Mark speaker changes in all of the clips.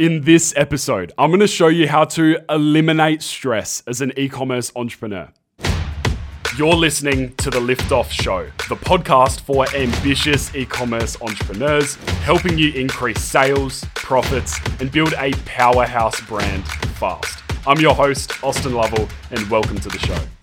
Speaker 1: In this episode, I'm going to show you how to eliminate stress as an e commerce entrepreneur. You're listening to The Liftoff Show, the podcast for ambitious e commerce entrepreneurs, helping you increase sales, profits, and build a powerhouse brand fast. I'm your host, Austin Lovell, and welcome to the show.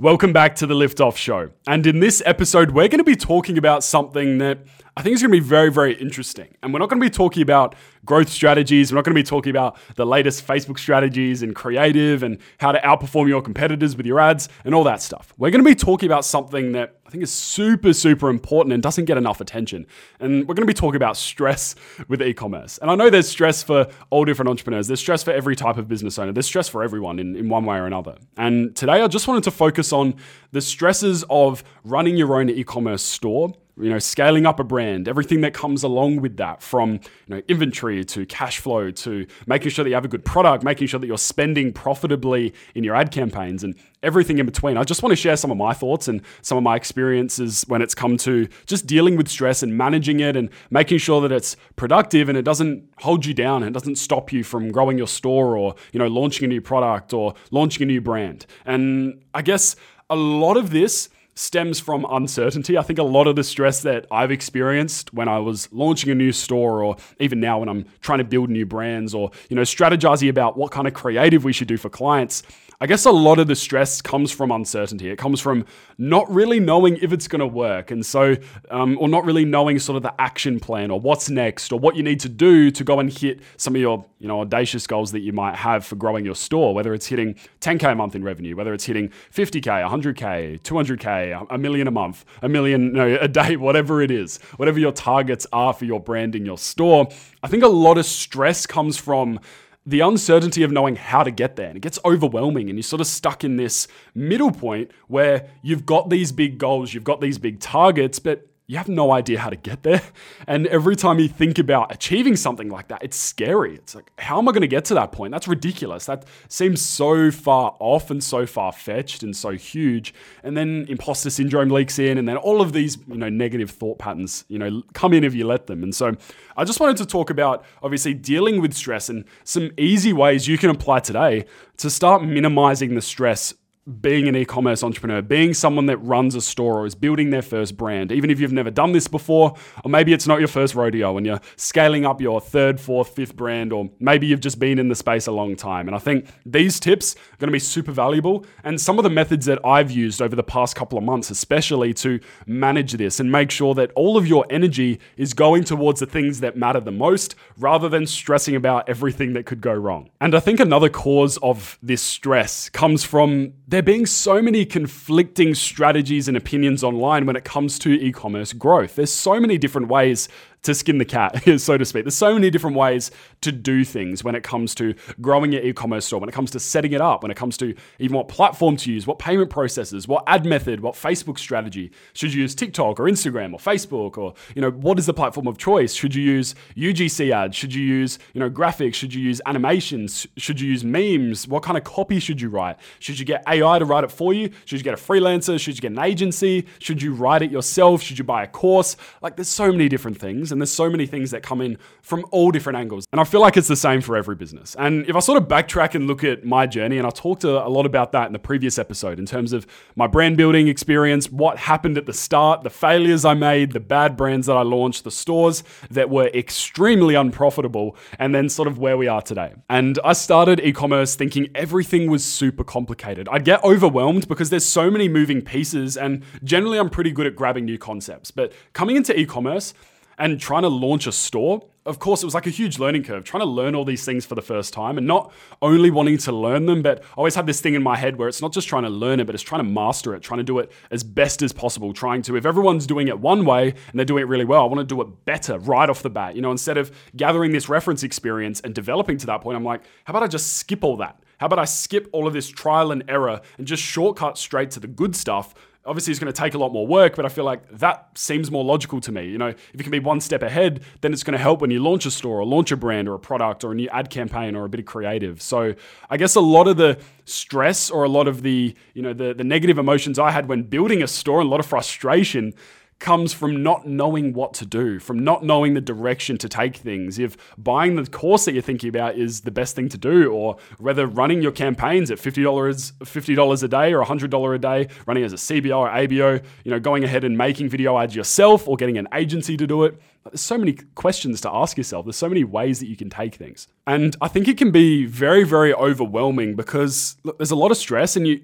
Speaker 1: Welcome back to the Liftoff Show. And in this episode, we're going to be talking about something that I think is going to be very, very interesting. And we're not going to be talking about growth strategies. We're not going to be talking about the latest Facebook strategies and creative and how to outperform your competitors with your ads and all that stuff. We're going to be talking about something that I think is super, super important and doesn't get enough attention. And we're going to be talking about stress with e commerce. And I know there's stress for all different entrepreneurs, there's stress for every type of business owner, there's stress for everyone in, in one way or another. And today I just wanted to focus on the stresses of running your own e commerce store you know, scaling up a brand, everything that comes along with that from, you know, inventory to cash flow to making sure that you have a good product, making sure that you're spending profitably in your ad campaigns and everything in between. I just want to share some of my thoughts and some of my experiences when it's come to just dealing with stress and managing it and making sure that it's productive and it doesn't hold you down and it doesn't stop you from growing your store or, you know, launching a new product or launching a new brand. And I guess a lot of this stems from uncertainty. I think a lot of the stress that I've experienced when I was launching a new store or even now when I'm trying to build new brands or, you know, strategizing about what kind of creative we should do for clients, I guess a lot of the stress comes from uncertainty. It comes from not really knowing if it's going to work. And so, um, or not really knowing sort of the action plan or what's next or what you need to do to go and hit some of your, you know, audacious goals that you might have for growing your store, whether it's hitting 10K a month in revenue, whether it's hitting 50K, 100K, 200K, a million a month, a million no, a day, whatever it is, whatever your targets are for your brand in your store. I think a lot of stress comes from the uncertainty of knowing how to get there. And it gets overwhelming, and you're sort of stuck in this middle point where you've got these big goals, you've got these big targets, but you have no idea how to get there. And every time you think about achieving something like that, it's scary. It's like, how am I going to get to that point? That's ridiculous. That seems so far off and so far fetched and so huge. And then imposter syndrome leaks in, and then all of these, you know, negative thought patterns, you know, come in if you let them. And so I just wanted to talk about obviously dealing with stress and some easy ways you can apply today to start minimizing the stress being an e-commerce entrepreneur, being someone that runs a store or is building their first brand, even if you've never done this before, or maybe it's not your first rodeo and you're scaling up your third, fourth, fifth brand, or maybe you've just been in the space a long time. And I think these tips are going to be super valuable. And some of the methods that I've used over the past couple of months, especially to manage this and make sure that all of your energy is going towards the things that matter the most rather than stressing about everything that could go wrong. And I think another cause of this stress comes from there being so many conflicting strategies and opinions online when it comes to e commerce growth. There's so many different ways to skin the cat, so to speak. There's so many different ways to do things when it comes to growing your e-commerce store, when it comes to setting it up, when it comes to even what platform to use, what payment processes, what ad method, what Facebook strategy. Should you use TikTok or Instagram or Facebook or, you know, what is the platform of choice? Should you use UGC ads? Should you use, you know, graphics? Should you use animations? Should you use memes? What kind of copy should you write? Should you get AI to write it for you? Should you get a freelancer? Should you get an agency? Should you write it yourself? Should you buy a course? Like there's so many different things and there's so many things that come in from all different angles. And I feel like it's the same for every business. And if I sort of backtrack and look at my journey, and I talked a, lot about that in the previous episode in terms of my brand building experience, what happened at the start, the failures I made, the bad brands that I launched, the stores that were extremely unprofitable, and then sort of where we are today. And I started e commerce thinking everything was super complicated. I'd get overwhelmed because there's so many moving pieces, and generally I'm pretty good at grabbing new concepts. But coming into e commerce, and trying to launch a store, of course, it was like a huge learning curve, trying to learn all these things for the first time and not only wanting to learn them, but I always had this thing in my head where it's not just trying to learn it, but it's trying to master it, trying to do it as best as possible, trying to, if everyone's doing it one way and they're doing it really well, I want to do it better right off the bat. You know, instead of gathering this reference experience and developing to that point, I'm like, how about I just skip all that? How about I skip all of this trial and error and just shortcut straight to the good stuff obviously it's going to take a lot more work, but I feel like that seems more logical to me. You know, if you can be one step ahead, then it's going to help when you launch a store or launch a brand or a product or a new ad campaign or a bit of creative. So I guess a lot of the stress or a lot of the, you know, the, the negative emotions I had when building a store and a lot of frustration comes from not knowing what to do, from not knowing the direction to take things. If buying the course that you're thinking about is the best thing to do, or whether running your campaigns at $50, $50 a day or $100 a day, running as a CBO or ABO, you know, going ahead and making video ads yourself or getting an agency to do it. There's so many questions to ask yourself. There's so many ways that you can take things. And I think it can be very, very overwhelming because look, there's a lot of stress and you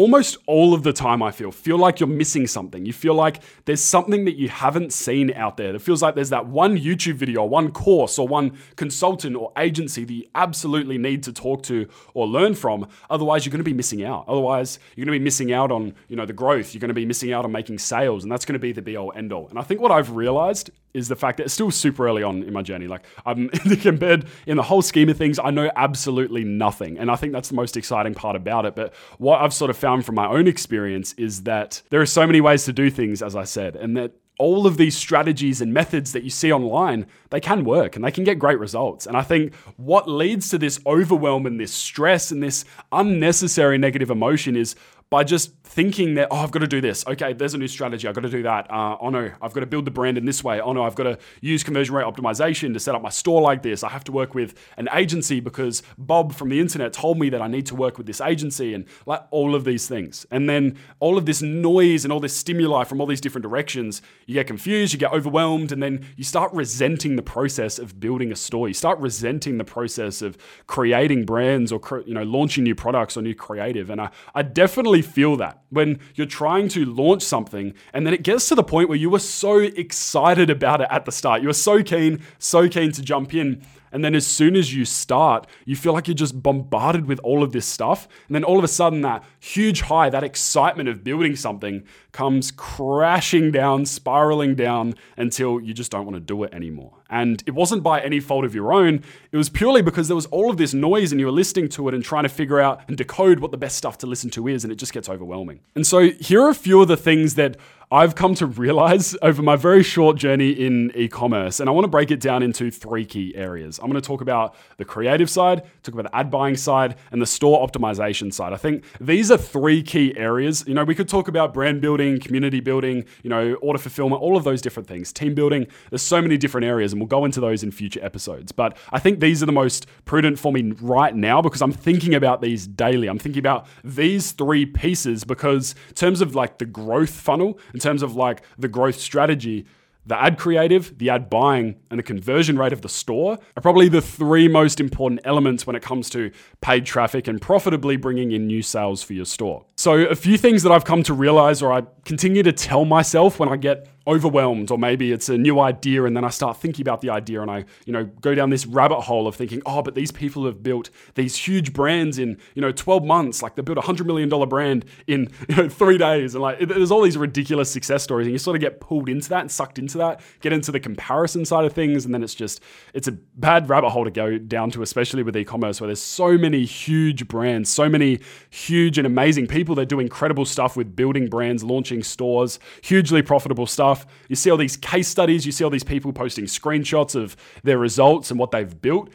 Speaker 1: almost all of the time I feel feel like you're missing something. You feel like there's something that you haven't seen out there. It feels like there's that one YouTube video, one course or one consultant or agency that you absolutely need to talk to or learn from. Otherwise, you're going to be missing out. Otherwise, you're going to be missing out on, you know, the growth. You're going to be missing out on making sales and that's going to be the be all end all. And I think what I've realized is the fact that it's still super early on in my journey. Like I'm compared in the whole scheme of things, I know absolutely nothing. And I think that's the most exciting part about it. But what I've sort of found from my own experience is that there are so many ways to do things, as I said, and that all of these strategies and methods that you see online, they can work and they can get great results. And I think what leads to this overwhelm and this stress and this unnecessary negative emotion is by just thinking that, oh, I've got to do this. Okay, there's a new strategy. I've got to do that. Uh, oh no, I've got to build the brand in this way. Oh no, I've got to use conversion rate optimization to set up my store like this. I have to work with an agency because Bob from the internet told me that I need to work with this agency and like all of these things. And then all of this noise and all this stimuli from all these different directions, you get confused, you get overwhelmed, and then you start resenting the process of building a store. You start resenting the process of creating brands or you know launching new products or new creative. And I, I definitely feel that when you're trying to launch something and then it gets to the point where you were so excited about it at the start. You were so keen, so keen to jump in. And then as soon as you start, you feel like you're just bombarded with all of this stuff. And then all of a sudden, that huge high, that excitement of building something comes crashing down, spiraling down until you just don't want to do it anymore. And it wasn't by any fault of your own. It was purely because there was all of this noise and you were listening to it and trying to figure out and decode what the best stuff to listen to is. And it just gets overwhelming. And so here are a few of the things that I've come to realize over my very short journey in e commerce. And I want to break it down into three key areas. I'm going to talk about the creative side, talk about the ad buying side, and the store optimization side. I think these are three key areas. You know, we could talk about brand building, community building, you know, order fulfillment, all of those different things, team building. There's so many different areas, and we'll go into those in future episodes. But I think these are the most prudent for me right now because I'm thinking about these daily. I'm thinking about these three pieces because, in terms of like the growth funnel, terms of like the growth strategy, the ad creative, the ad buying, and the conversion rate of the store are probably the three most important elements when it comes to paid traffic and profitably bringing in new sales for your store. So, a few things that I've come to realize or I continue to tell myself when I get overwhelmed or maybe it's a new idea and then I start thinking about the idea and I, you know, go down this rabbit hole of thinking, "Oh, but these people have built these huge brands in, you know, 12 months, like they built a 100 million dollar brand in, you know, 3 days." And like there's all these ridiculous success stories and you sort of get pulled into that and sucked into that, get into the comparison side of things and then it's just it's a bad rabbit hole to go down to especially with e-commerce where there's so many huge brands, so many huge and amazing people that do incredible stuff with building brands, launching stores, hugely profitable stuff You see all these case studies, you see all these people posting screenshots of their results and what they've built.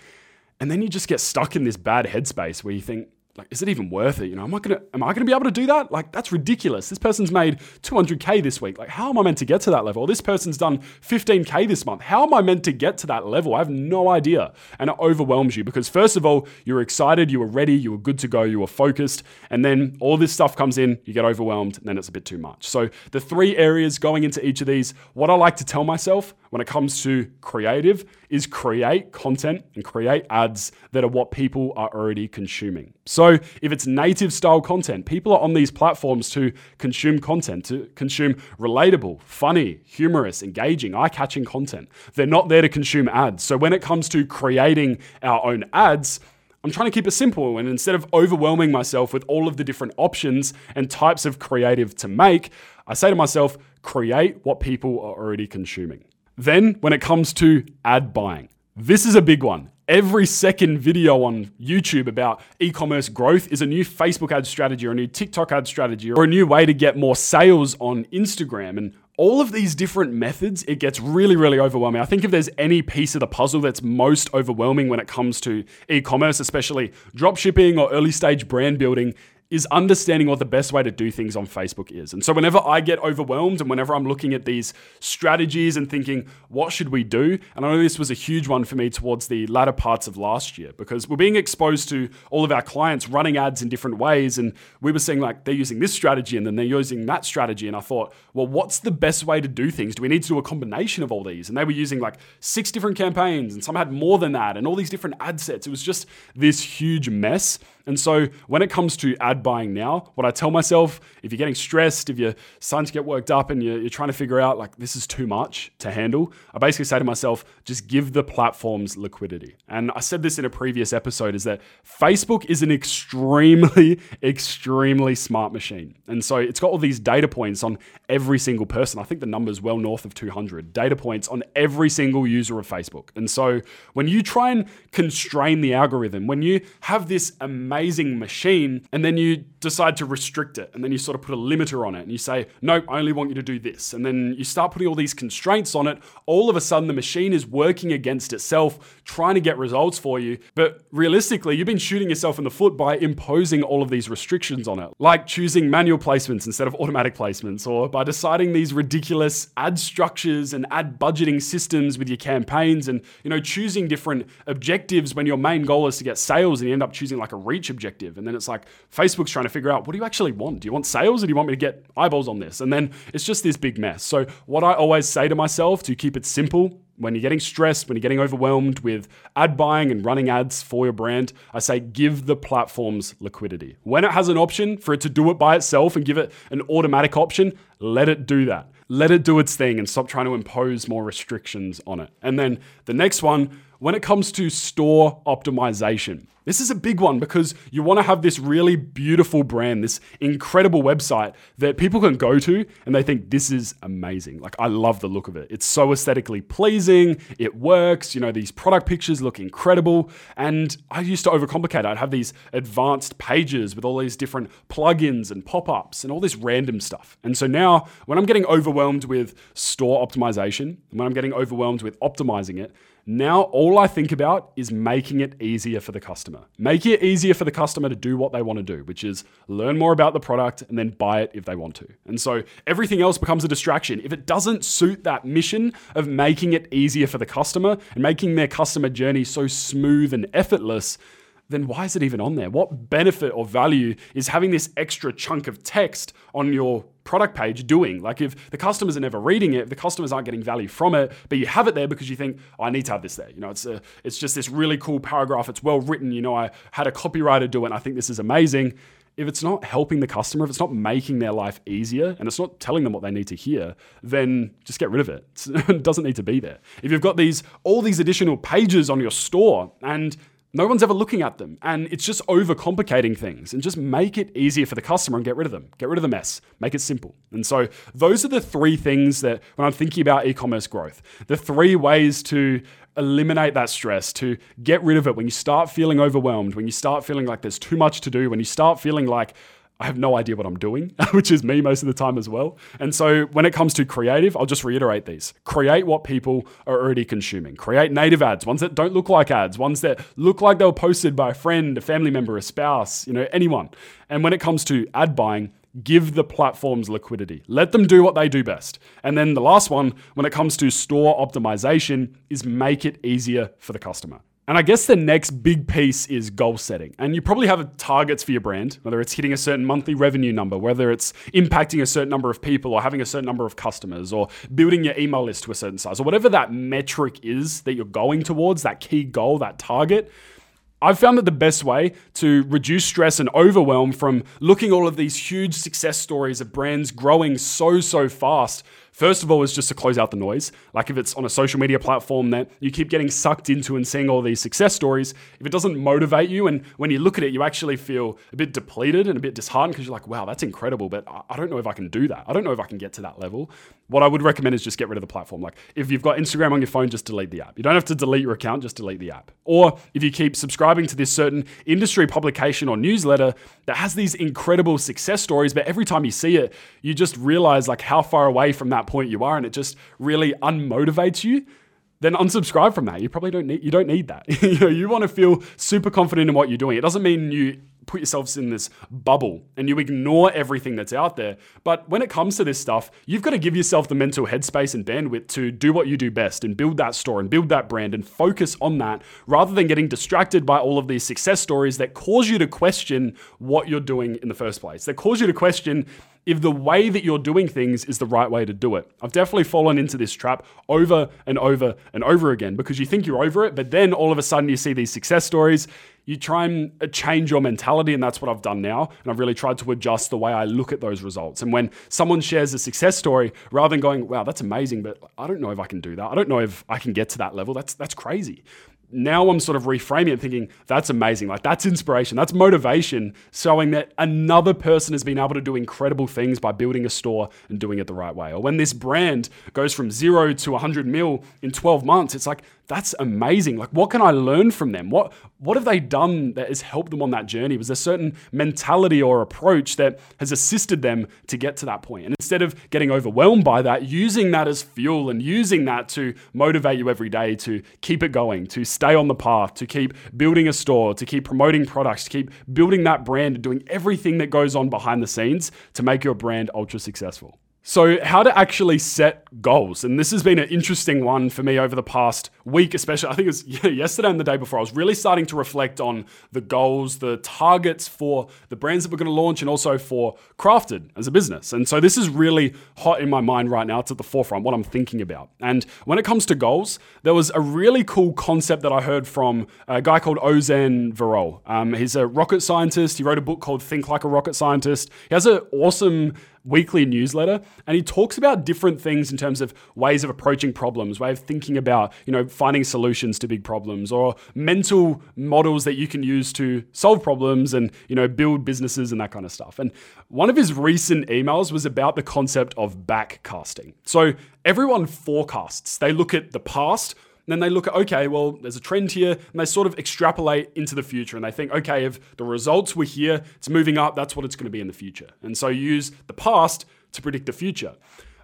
Speaker 1: And then you just get stuck in this bad headspace where you think, like, is it even worth it? You know, am I gonna am I gonna be able to do that? Like, that's ridiculous. This person's made 200k this week. Like, how am I meant to get to that level? This person's done 15k this month. How am I meant to get to that level? I have no idea, and it overwhelms you because first of all, you're excited, you were ready, you were good to go, you were focused, and then all this stuff comes in, you get overwhelmed, and then it's a bit too much. So the three areas going into each of these, what I like to tell myself when it comes to creative is create content and create ads that are what people are already consuming. So, if it's native style content, people are on these platforms to consume content, to consume relatable, funny, humorous, engaging, eye catching content. They're not there to consume ads. So, when it comes to creating our own ads, I'm trying to keep it simple. And instead of overwhelming myself with all of the different options and types of creative to make, I say to myself, create what people are already consuming. Then, when it comes to ad buying, this is a big one. Every second video on YouTube about e commerce growth is a new Facebook ad strategy or a new TikTok ad strategy or a new way to get more sales on Instagram. And all of these different methods, it gets really, really overwhelming. I think if there's any piece of the puzzle that's most overwhelming when it comes to e commerce, especially drop shipping or early stage brand building, is understanding what the best way to do things on Facebook is. And so whenever I get overwhelmed and whenever I'm looking at these strategies and thinking, what should we do? And I know this was a huge one for me towards the latter parts of last year because we're being exposed to all of our clients running ads in different ways. And we were seeing like they're using this strategy and then they're using that strategy. And I thought, well, what's the best way to do things? Do we need to do a combination of all these? And they were using like six different campaigns and some had more than that and all these different ad sets. It was just this huge mess. And so when it comes to ad buying now, what I tell myself, if you're getting stressed, if you're starting to get worked up and you're, you're, trying to figure out like this is too much to handle, I basically say to myself, just give the platforms liquidity. And I said this in a previous episode is that Facebook is an extremely, extremely smart machine. And so it's got all these data points on every single person. I think the number is well north of 200 data points on every single user of Facebook. And so when you try and constrain the algorithm, when you have this amazing machine, and then you decide to restrict it, and then you sort of put a limiter on it, and you say, nope, I only want you to do this. And then you start putting all these constraints on it. All of a sudden, the machine is working against itself, trying to get results for you. But realistically, you've been shooting yourself in the foot by imposing all of these restrictions on it, like choosing manual placements instead of automatic placements, or by deciding these ridiculous ad structures and ad budgeting systems with your campaigns, and you know, choosing different objectives when your main goal is to get sales, and you end up choosing like a reach objective. And then it's like Facebook's trying to figure out what do you actually want? Do you want sales or do you want me to get eyeballs on this? And then it's just this big mess. So, what I always say to myself to keep it simple when you're getting stressed, when you're getting overwhelmed with ad buying and running ads for your brand, I say give the platforms liquidity. When it has an option for it to do it by itself and give it an automatic option, let it do that. Let it do its thing and stop trying to impose more restrictions on it. And then the next one, when it comes to store optimization, this is a big one because you want to have this really beautiful brand, this incredible website that people can go to and they think this is amazing. Like, I love the look of it. It's so aesthetically pleasing, it works, you know, these product pictures look incredible. And I used to overcomplicate. I'd have these advanced pages with all these different plugins and pop ups and all this random stuff. And so now, when I'm getting overwhelmed with store optimization, when I'm getting overwhelmed with optimizing it, now, all I think about is making it easier for the customer. Making it easier for the customer to do what they want to do, which is learn more about the product and then buy it if they want to. And so everything else becomes a distraction. If it doesn't suit that mission of making it easier for the customer and making their customer journey so smooth and effortless, then why is it even on there? What benefit or value is having this extra chunk of text on your product page doing? Like if the customers are never reading it, the customers aren't getting value from it, but you have it there because you think, oh, I need to have this there. You know, it's a, it's just this really cool paragraph. It's well written. You know, I had a copywriter do it. And I think this is amazing. If it's not helping the customer, if it's not making their life easier, and it's not telling them what they need to hear, then just get rid of it. it doesn't need to be there. If you've got these all these additional pages on your store and no one's ever looking at them. And it's just overcomplicating things. And just make it easier for the customer and get rid of them. Get rid of the mess. Make it simple. And so those are the three things that when I'm thinking about e commerce growth, the three ways to eliminate that stress, to get rid of it when you start feeling overwhelmed, when you start feeling like there's too much to do, when you start feeling like I have no idea what I'm doing, which is me most of the time as well. And so when it comes to creative, I'll just reiterate these. Create what people are already consuming. Create native ads, ones that don't look like ads, ones that look like they were posted by a friend, a family member, a spouse, you know, anyone. And when it comes to ad buying, give the platforms liquidity. Let them do what they do best. And then the last one, when it comes to store optimization, is make it easier for the customer. And I guess the next big piece is goal setting. And you probably have targets for your brand, whether it's hitting a certain monthly revenue number, whether it's impacting a certain number of people or having a certain number of customers or building your email list to a certain size or whatever that metric is that you're going towards, that key goal, that target. I've found that the best way to reduce stress and overwhelm from looking all of these huge success stories of brands growing so, so fast First of all, is just to close out the noise. Like if it's on a social media platform that you keep getting sucked into and seeing all these success stories, if it doesn't motivate you, and when you look at it, you actually feel a bit depleted and a bit disheartened because you're like, wow, that's incredible, but I don't know if I can do that. I don't know if I can get to that level. What I would recommend is just get rid of the platform. Like if you've got Instagram on your phone, just delete the app. You don't have to delete your account, just delete the app. Or if you keep subscribing to this certain industry publication or newsletter that has these incredible success stories, but every time you see it, you just realize like how far away from that point you are and it just really unmotivates you, then unsubscribe from that. You probably don't need you don't need that. you know, you want to feel super confident in what you're doing. It doesn't mean you put yourselves in this bubble and you ignore everything that's out there. But when it comes to this stuff, you've got to give yourself the mental headspace and bandwidth to do what you do best and build that store and build that brand and focus on that rather than getting distracted by all of these success stories that cause you to question what you're doing in the first place. That cause you to question if the way that you're doing things is the right way to do it. I've definitely fallen into this trap over and over and over again because you think you're over it, but then all of a sudden you see these success stories you try and uh, change your mentality, and that's what I've done now. And I've really tried to adjust the way I look at those results. And when someone shares a success story, rather than going, "Wow, that's amazing," but I don't know if I can do that. I don't know if I can get to that level. That's that's crazy now I'm sort of reframing it thinking that's amazing. Like that's inspiration, that's motivation, showing that another person has been able to do incredible things by building a store and doing it the right way. Or when this brand goes from zero to 100 mil in 12 months, it's like that's amazing. Like what can I learn from them? What what have they done that has helped them on that journey? Was there a certain mentality or approach that has assisted them to get to that point? And instead of getting overwhelmed by that, using that as fuel and using that to motivate you every day to keep it going, to stay on the path, to keep building a store, to keep promoting products, to keep building that brand and doing everything that goes on behind the scenes to make your brand ultra successful. So, how to actually set goals. And this has been an interesting one for me over the past week, especially. I think it was yesterday and the day before. I was really starting to reflect on the goals, the targets for the brands that we're going to launch, and also for Crafted as a business. And so, this is really hot in my mind right now. It's at the forefront, what I'm thinking about. And when it comes to goals, there was a really cool concept that I heard from a guy called Ozan Varol. Um, he's a rocket scientist. He wrote a book called Think Like a Rocket Scientist. He has an awesome weekly newsletter and he talks about different things in terms of ways of approaching problems, way of thinking about, you know, finding solutions to big problems or mental models that you can use to solve problems and, you know, build businesses and that kind of stuff. And one of his recent emails was about the concept of backcasting. So everyone forecasts. They look at the past, then they look at, okay, well, there's a trend here, and they sort of extrapolate into the future. And they think, okay, if the results were here, it's moving up, that's what it's going to be in the future. And so use the past to predict the future.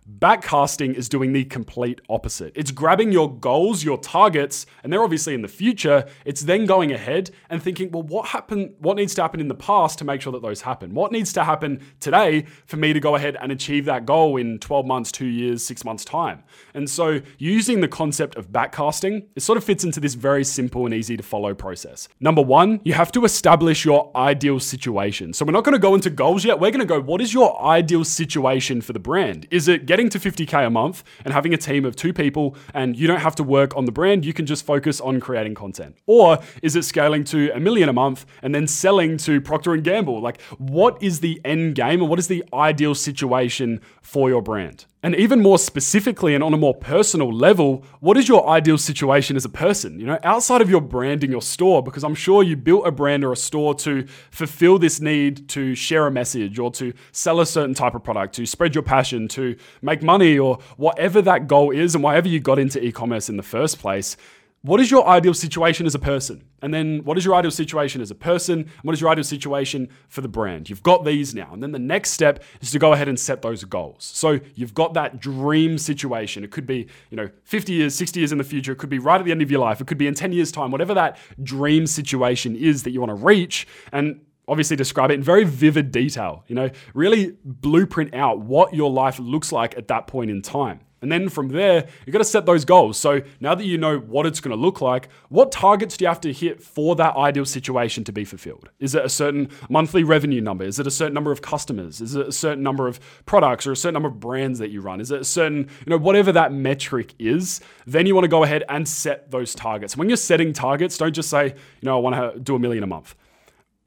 Speaker 1: Backcasting is doing the complete opposite. It's grabbing your goals, your targets, and they're obviously in the future. It's then going ahead and thinking, well, what happened? What needs to happen in the past to make sure that those happen? What needs to happen today for me to go ahead and achieve that goal in 12 months, two years, six months' time? And so using the concept of backcasting, it sort of fits into this very simple and easy to follow process. Number one, you have to establish your ideal situation. So we're not going to go into goals yet. We're going to go, what is your ideal situation for the brand? Is it getting to 50K a month and having a team of two people and you don't have to work on the brand, you can just focus on creating content? Or is it scaling to a million a month and then selling to Procter and Gamble? Like what is the end game and what is the ideal situation for your brand? And even more specifically and on a more personal level, what is your ideal situation as a person? You know, outside of your brand in your store, because I'm sure you built a brand or a store to fulfill this need to share a message or to sell a certain type of product, to spread your passion, to make money, or whatever that goal is, and whatever you got into e commerce in the first place what is your ideal situation as a person? And then what is your ideal situation as a person? And what is your ideal situation for the brand? You've got these now. And then the next step is to go ahead and set those goals. So you've got that dream situation. It could be, you know, 50 years, 60 years in the future. It could be right at the end of your life. It could be in 10 years' time, whatever that dream situation is that you want to reach. And obviously describe it in very vivid detail, you know, really blueprint out what your life looks like at that point in time. And then from there, you've got to set those goals. So now that you know what it's going to look like, what targets do you have to hit for that ideal situation to be fulfilled? Is it a certain monthly revenue number? Is it a certain number of customers? Is it a certain number of products or a certain number of brands that you run? Is it a certain, you know, whatever that metric is, then you want to go ahead and set those targets. When you're setting targets, don't just say, you know, I want to do a million a month.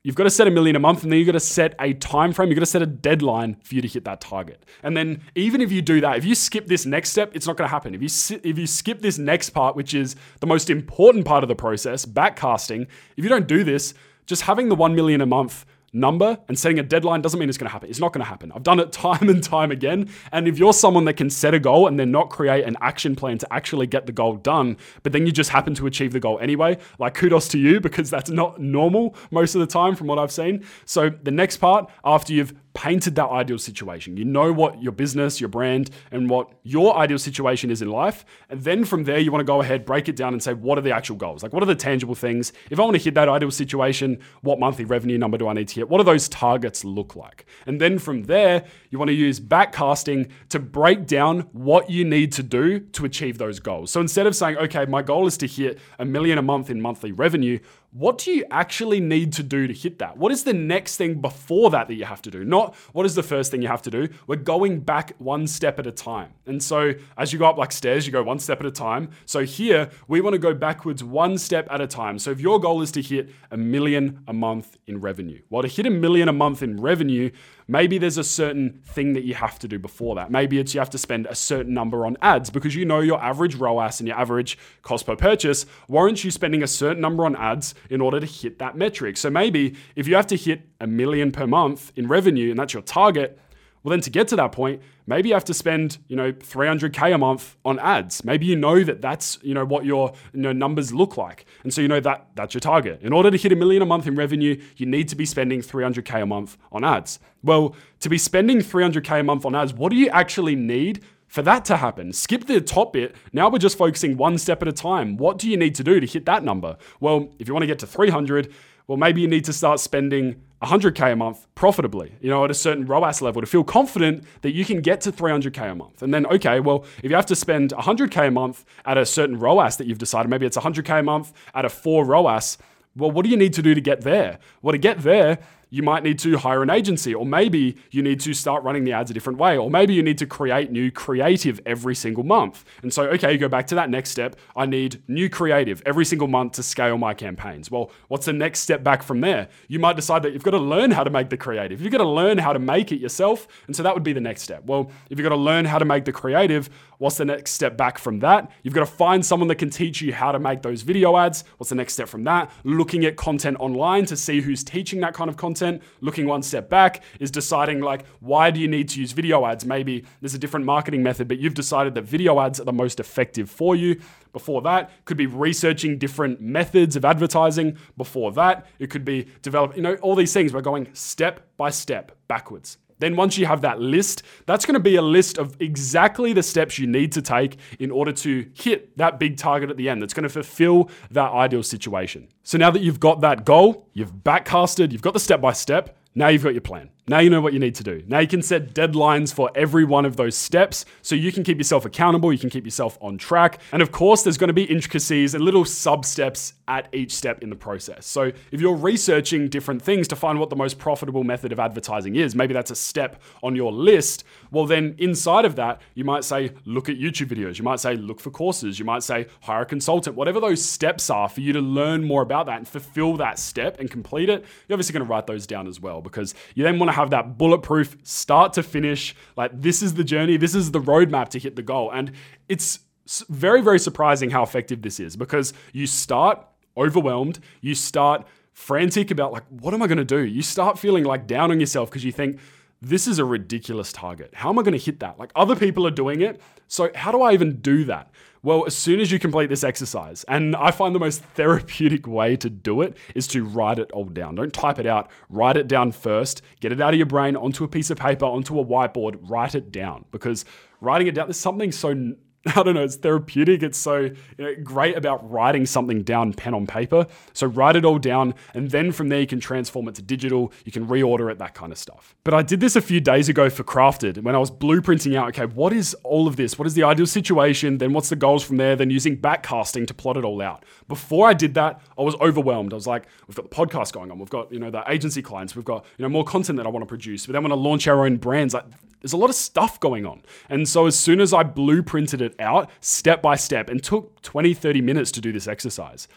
Speaker 1: You've got to set a million a month and then you've got to set a time frame. You've got to set a deadline for you to hit that target. And then even if you do that, if you skip this next step, it's not going to happen. If you if you skip this next part, which is the most important part of the process, backcasting, if you don't do this, just having the 1 million a month number and setting a deadline doesn't mean it's going to happen. It's not going to happen. I've done it time and time again. And if you're someone that can set a goal and then not create an action plan to actually get the goal done, but then you just happen to achieve the goal anyway, like kudos to you because that's not normal most of the time from what I've seen. So the next part after you've painted that ideal situation. You know what your business, your brand, and what your ideal situation is in life. And then from there, you want to go ahead, break it down, and say, what are the actual goals? Like, what are the tangible things? If I want to hit that ideal situation, what monthly revenue number do I need to hit? What do those targets look like? And then from there, you want to use backcasting to break down what you need to do to achieve those goals. So instead of saying, okay, my goal is to hit a million a month in monthly revenue, what do you actually need to do to hit that? What is the next thing before that that you have to do? Not what is the first thing you have to do. We're going back one step at a time. And so as you go up like stairs, you go one step at a time. So here, we want to go backwards one step at a time. So if your goal is to hit a million a month in revenue, well, to hit a million a month in revenue, Maybe there's a certain thing that you have to do before that. Maybe it's you have to spend a certain number on ads because you know your average ROAS and your average cost per purchase warrants you spending a certain number on ads in order to hit that metric. So maybe if you have to hit a million per month in revenue and that's your target, well, then to get to that point, maybe you have to spend, you know, 300k a month on ads. Maybe you know that that's, you know, what your you know, numbers look like, and so you know that that's your target. In order to hit a million a month in revenue, you need to be spending 300k a month on ads. Well, to be spending 300k a month on ads, what do you actually need for that to happen. Skip the top bit. Now we're just focusing one step at a time. What do you need to do to hit that number? Well, if you want to get to 300, well, maybe you need to start spending 100K a month profitably, you know, at a certain ROAS level to feel confident that you can get to 300K a month. And then, okay, well, if you have to spend 100K a month at a certain ROAS that you've decided, maybe it's 100K a month at a four ROAS, well, what do you need to do to get there? Well, to get there, you might need to hire an agency, or maybe you need to start running the ads a different way, or maybe you need to create new creative every single month. And so, okay, you go back to that next step. I need new creative every single month to scale my campaigns. Well, what's the next step back from there? You might decide that you've got to learn how to make the creative. You've got to learn how to make it yourself. And so that would be the next step. Well, if you've got to learn how to make the creative, what's the next step back from that? You've got to find someone that can teach you how to make those video ads. What's the next step from that? Looking at content online to see who's teaching that kind of content. Looking one step back is deciding like why do you need to use video ads? Maybe there's a different marketing method, but you've decided that video ads are the most effective for you. Before that, could be researching different methods of advertising. Before that, it could be developing, you know, all these things. We're going step by step backwards. Then, once you have that list, that's going to be a list of exactly the steps you need to take in order to hit that big target at the end that's going to fulfill that ideal situation. So, now that you've got that goal, you've backcasted, you've got the step by step, now you've got your plan. Now you know what you need to do. Now you can set deadlines for every one of those steps so you can keep yourself accountable, you can keep yourself on track. And of course, there's going to be intricacies and little sub steps at each step in the process. So if you're researching different things to find what the most profitable method of advertising is, maybe that's a step on your list. Well, then inside of that, you might say, look at YouTube videos. You might say, look for courses. You might say, hire a consultant. Whatever those steps are for you to learn more about that and fulfill that step and complete it, you're obviously going to write those down as well because you then want to have that bulletproof start to finish. Like, this is the journey, this is the roadmap to hit the goal. And it's very, very surprising how effective this is because you start overwhelmed, you start frantic about, like, what am I going to do? You start feeling like down on yourself because you think, this is a ridiculous target. How am I going to hit that? Like other people are doing it. So, how do I even do that? Well, as soon as you complete this exercise, and I find the most therapeutic way to do it is to write it all down. Don't type it out, write it down first, get it out of your brain onto a piece of paper, onto a whiteboard, write it down because writing it down, there's something so I don't know, it's therapeutic. It's so you know, great about writing something down pen on paper. So write it all down, and then from there you can transform it to digital. You can reorder it, that kind of stuff. But I did this a few days ago for Crafted when I was blueprinting out, okay, what is all of this? What is the ideal situation? Then what's the goals from there? Then using backcasting to plot it all out. Before I did that, I was overwhelmed. I was like, we've got the podcast going on, we've got, you know, the agency clients, we've got, you know, more content that I want to produce. But then when I launch our own brands, like there's a lot of stuff going on. And so as soon as I blueprinted it out step by step and took 20, 30 minutes to do this exercise,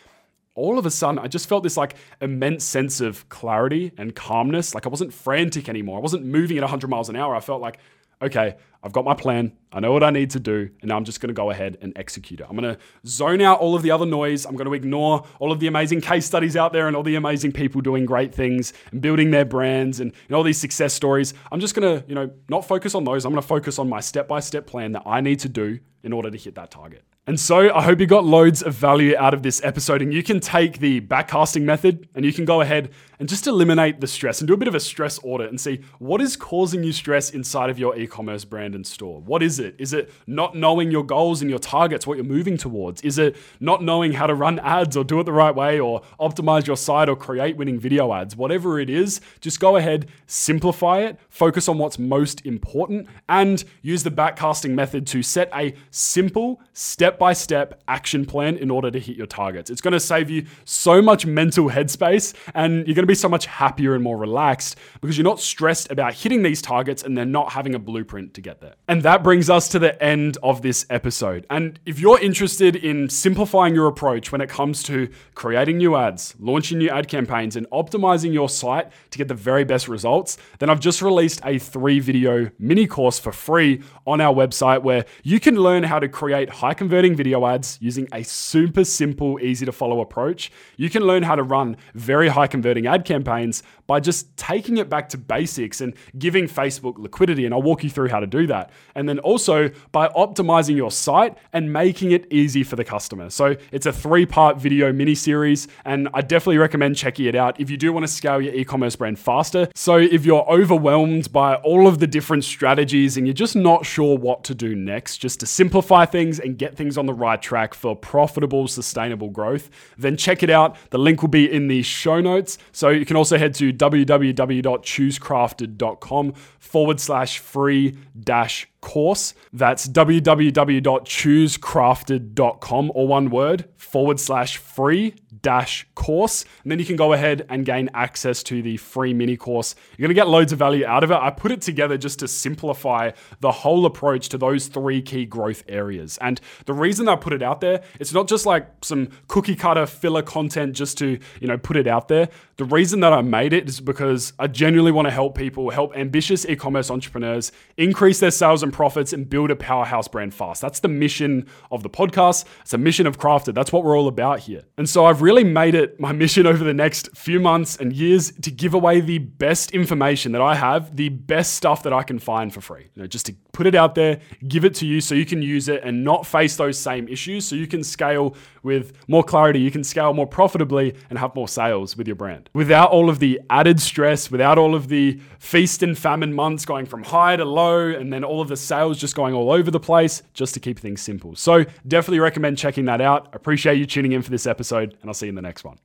Speaker 1: all of a sudden I just felt this like immense sense of clarity and calmness. Like I wasn't frantic anymore. I wasn't moving at 100 miles an hour. I felt like okay, I've got my plan. I know what I need to do. And now I'm just going to go ahead and execute it. I'm going to zone out all of the other noise. I'm going to ignore all of the amazing case studies out there and all the amazing people doing great things and building their brands and, and all these success stories. I'm just going to, you know, not focus on those. I'm going to focus on my step by step plan that I need to do in order to hit that target. And so I hope you got loads of value out of this episode and you can take the backcasting method and you can go ahead and just eliminate the stress and do a bit of a stress audit and see what is causing you stress inside of your e-commerce brand and store. What is it? Is it not knowing your goals and your targets, what you're moving towards? Is it not knowing how to run ads or do it the right way or optimize your site or create winning video ads? Whatever it is, just go ahead, simplify it, focus on what's most important and use the backcasting method to set a simple step-by-step action plan in order to hit your targets. It's going to save you so much mental headspace and you're going to to be so much happier and more relaxed because you're not stressed about hitting these targets and then not having a blueprint to get there. And that brings us to the end of this episode. And if you're interested in simplifying your approach when it comes to creating new ads, launching new ad campaigns, and optimizing your site to get the very best results, then I've just released a three video mini course for free on our website where you can learn how to create high converting video ads using a super simple, easy to follow approach. You can learn how to run very high converting ad ad campaigns by just taking it back to basics and giving Facebook liquidity. And I'll walk you through how to do that. And then also by optimizing your site and making it easy for the customer. So it's a three part video mini series, and I definitely recommend checking it out if you do want to scale your e commerce brand faster. So if you're overwhelmed by all of the different strategies and you're just not sure what to do next, just to simplify things and get things on the right track for profitable, sustainable growth, then check it out. The link will be in the show notes. So you can also head to www.choosecrafted.com forward slash free dash course. That's www.choosecrafted.com or one word forward slash free dash course. And then you can go ahead and gain access to the free mini course. You're going to get loads of value out of it. I put it together just to simplify the whole approach to those three key growth areas. And the reason I put it out there, it's not just like some cookie cutter filler content just to, you know, put it out there. The reason that I made it is because I genuinely want to help people, help ambitious e-commerce entrepreneurs increase their sales and profits and build a powerhouse brand fast. That's the mission of the podcast. It's a mission of Crafted. That's what we're all about here. And so I've really made it my mission over the next few months and years to give away the best information that I have, the best stuff that I can find for free. You know, just to put it out there, give it to you so you can use it and not face those same issues so you can scale with more clarity, you can scale more profitably and have more sales with your brand. Without all of the added stress, without all of the feast and famine months going from high to low and then all of the sales just going all over the place just to keep things simple. So, definitely recommend checking that out. Appreciate you tuning in for this episode and I'll see you in the next one.